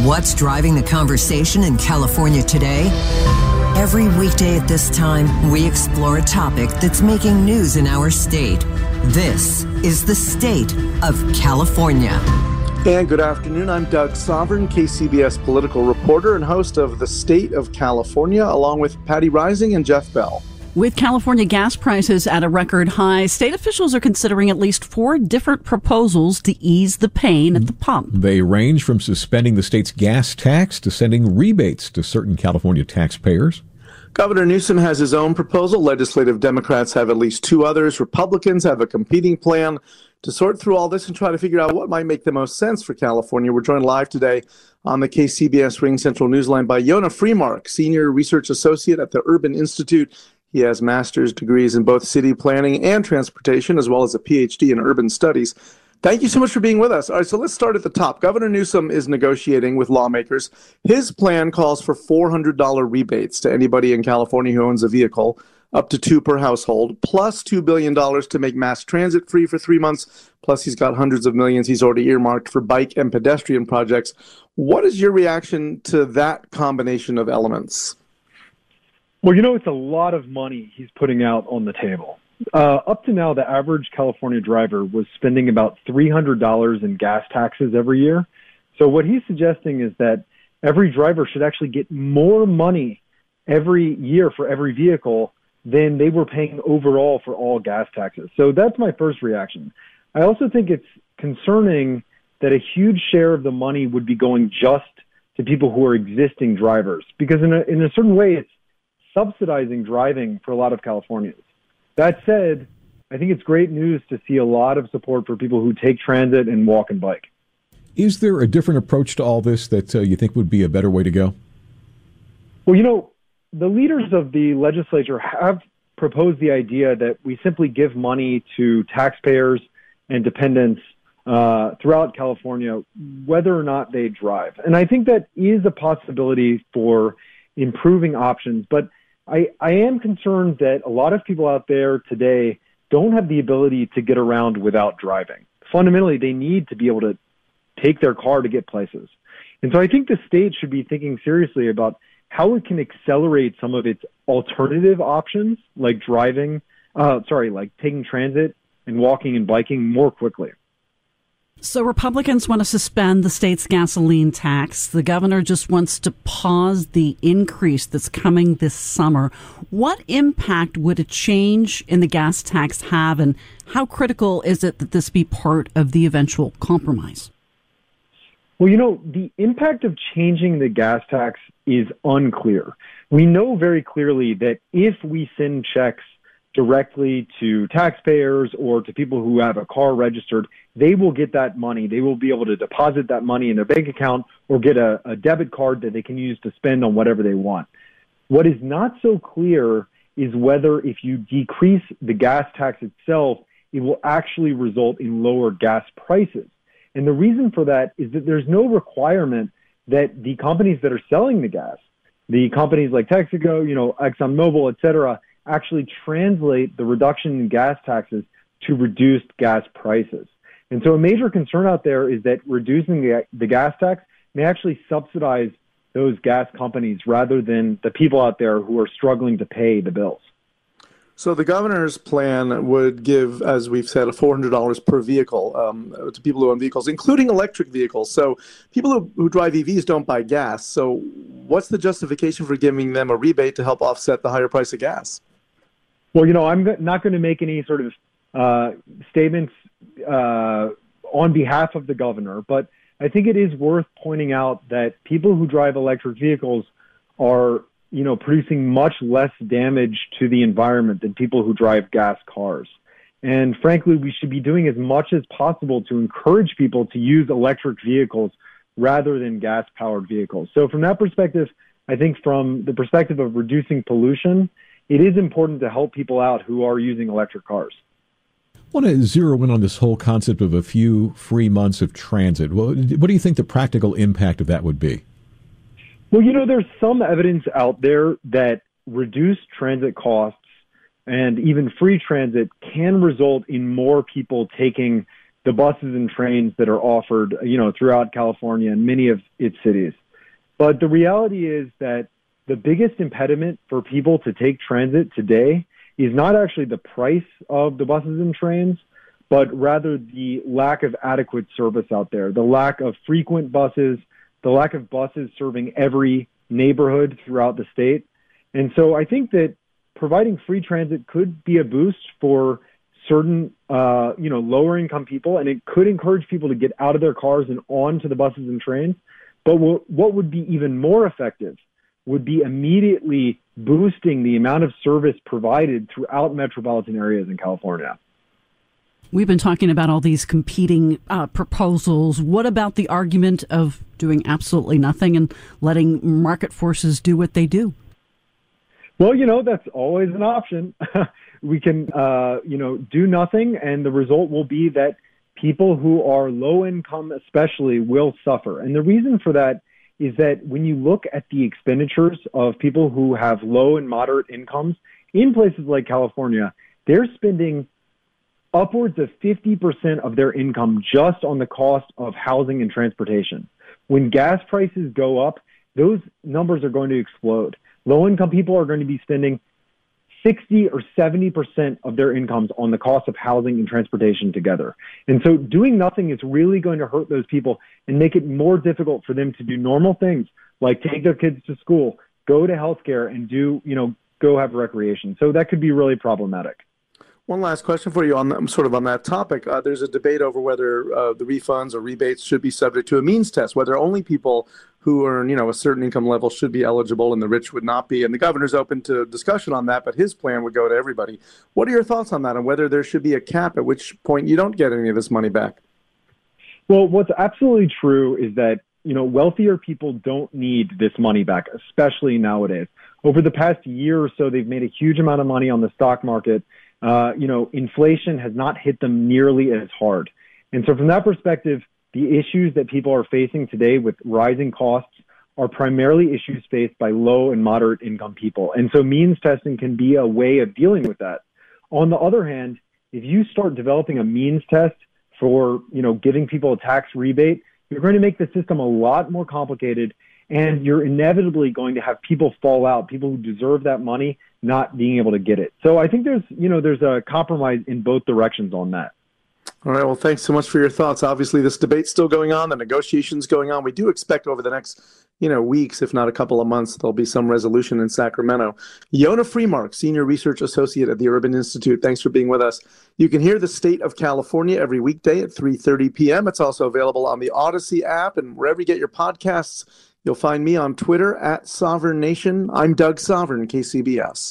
What's driving the conversation in California today? Every weekday at this time, we explore a topic that's making news in our state. This is the state of California. And good afternoon. I'm Doug Sovern, KCBS political reporter and host of The State of California, along with Patti Reising and Jeff Bell. With California gas prices at a record high, state officials are considering at least four different proposals to ease the pain at the pump. They range from suspending the state's gas tax to sending rebates to certain California taxpayers. Governor Newsom has his own proposal. Legislative Democrats have at least two others. Republicans have a competing plan to sort through all this and try to figure out what might make the most sense for California. We're joined live today on the KCBS RingCentral Newsline by Yonah Freemark, Senior Research Associate at the Urban Institute he has master's degrees in both city planning and transportation, as well as a PhD in urban studies. Thank you so much for being with us. All right, so let's start at the top. Governor Newsom is negotiating with lawmakers. His plan calls for $400 rebates to anybody in California who owns a vehicle, up to two per household, plus $2 billion to make mass transit free for three months. Plus, he's got hundreds of millions he's already earmarked for bike and pedestrian projects. What is your reaction to that combination of elements? Well, you know, it's a lot of money he's putting out on the table. Uh, up to now, the average California driver was spending about $300 in gas taxes every year. So what he's suggesting is that every driver should actually get more money every year for every vehicle than they were paying overall for all gas taxes. So that's my first reaction. I also think it's concerning that a huge share of the money would be going just to people who are existing drivers because in a, in a certain way it's subsidizing driving for a lot of Californians. That said, I think it's great news to see a lot of support for people who take transit and walk and bike. Is there a different approach to all this that uh, you think would be a better way to go? Well, you know, the leaders of the legislature have proposed the idea that we simply give money to taxpayers and dependents uh, throughout California, whether or not they drive. And I think that is a possibility for improving options. But I, I am concerned that a lot of people out there today don't have the ability to get around without driving. Fundamentally, they need to be able to take their car to get places. And so I think the state should be thinking seriously about how it can accelerate some of its alternative options, like driving, uh, sorry, like taking transit and walking and biking more quickly. So, Republicans want to suspend the state's gasoline tax. The governor just wants to pause the increase that's coming this summer. What impact would a change in the gas tax have, and how critical is it that this be part of the eventual compromise? Well, you know, the impact of changing the gas tax is unclear. We know very clearly that if we send checks directly to taxpayers or to people who have a car registered, they will get that money. They will be able to deposit that money in their bank account or get a, a debit card that they can use to spend on whatever they want. What is not so clear is whether if you decrease the gas tax itself, it will actually result in lower gas prices. And the reason for that is that there's no requirement that the companies that are selling the gas, the companies like Texaco, you know, ExxonMobil, et cetera, actually translate the reduction in gas taxes to reduced gas prices. And so a major concern out there is that reducing the, gas tax may actually subsidize those gas companies rather than the people out there who are struggling to pay the bills. So the governor's plan would give, as we've said, $400 per vehicle um, to people who own vehicles, including electric vehicles. So people who, who drive EVs don't buy gas. So what's the justification for giving them a rebate to help offset the higher price of gas? Well, you know, I'm not going to make any sort of uh, statements uh, on behalf of the governor, but I think it is worth pointing out that people who drive electric vehicles are, you know, producing much less damage to the environment than people who drive gas cars. And frankly, we should be doing as much as possible to encourage people to use electric vehicles rather than gas powered vehicles. So from that perspective, I think from the perspective of reducing pollution, it is important to help people out who are using electric cars. I want to zero in on this whole concept of a few free months of transit. What, what do you think the practical impact of that would be? Well, you know, there's some evidence out there that reduced transit costs and even free transit can result in more people taking the buses and trains that are offered, you know, throughout California and many of its cities. But the reality is that the biggest impediment for people to take transit today is not actually the price of the buses and trains, but rather the lack of adequate service out there, the lack of frequent buses, the lack of buses serving every neighborhood throughout the state. And so I think that providing free transit could be a boost for certain, uh, you know, lower income people, and it could encourage people to get out of their cars and onto the buses and trains. But what would be even more effective would be immediately boosting the amount of service provided throughout metropolitan areas in California. We've been talking about all these competing uh, proposals. What about the argument of doing absolutely nothing and letting market forces do what they do? Well, you know, that's always an option. we can, uh, you know, do nothing, and the result will be that people who are low income, especially, will suffer. And the reason for that is that when you look at the expenditures of people who have low and moderate incomes in places like California, they're spending upwards of 50% of their income just on the cost of housing and transportation. When gas prices go up, those numbers are going to explode. Low income people are going to be spending 60 or 70% of their incomes on the cost of housing and transportation together. And so doing nothing is really going to hurt those people and make it more difficult for them to do normal things like take their kids to school, go to healthcare and do, you know, go have recreation. So that could be really problematic. One last question for you on sort of on that topic. Uh, there's a debate over whether uh, the refunds or rebates should be subject to a means test, whether only people who earn you know a certain income level should be eligible and the rich would not be. And the governor's open to discussion on that, but his plan would go to everybody. What are your thoughts on that, and whether there should be a cap at which point you don't get any of this money back? Well, what's absolutely true is that you know wealthier people don't need this money back, especially nowadays. Over the past year or so, they've made a huge amount of money on the stock market uh, you know, inflation has not hit them nearly as hard. And so from that perspective, the issues that people are facing today with rising costs are primarily issues faced by low and moderate income people. And so means testing can be a way of dealing with that. On the other hand, if you start developing a means test for, you know, giving people a tax rebate, you're going to make the system a lot more complicated and you're inevitably going to have people fall out, people who deserve that money not being able to get it. So I think there's, you know, there's a compromise in both directions on that. All right. Well, thanks so much for your thoughts. Obviously, this debate's still going on. The negotiations going on. We do expect over the next, you know, weeks, if not a couple of months, there'll be some resolution in Sacramento. Yonah Freemark, Senior Research Associate at the Urban Institute. Thanks for being with us. You can hear the State of California every weekday at 3:30 p.m. It's also available on the Odyssey app and wherever you get your podcasts. You'll find me on Twitter at Sovern Nation. I'm Doug Sovern, KCBS.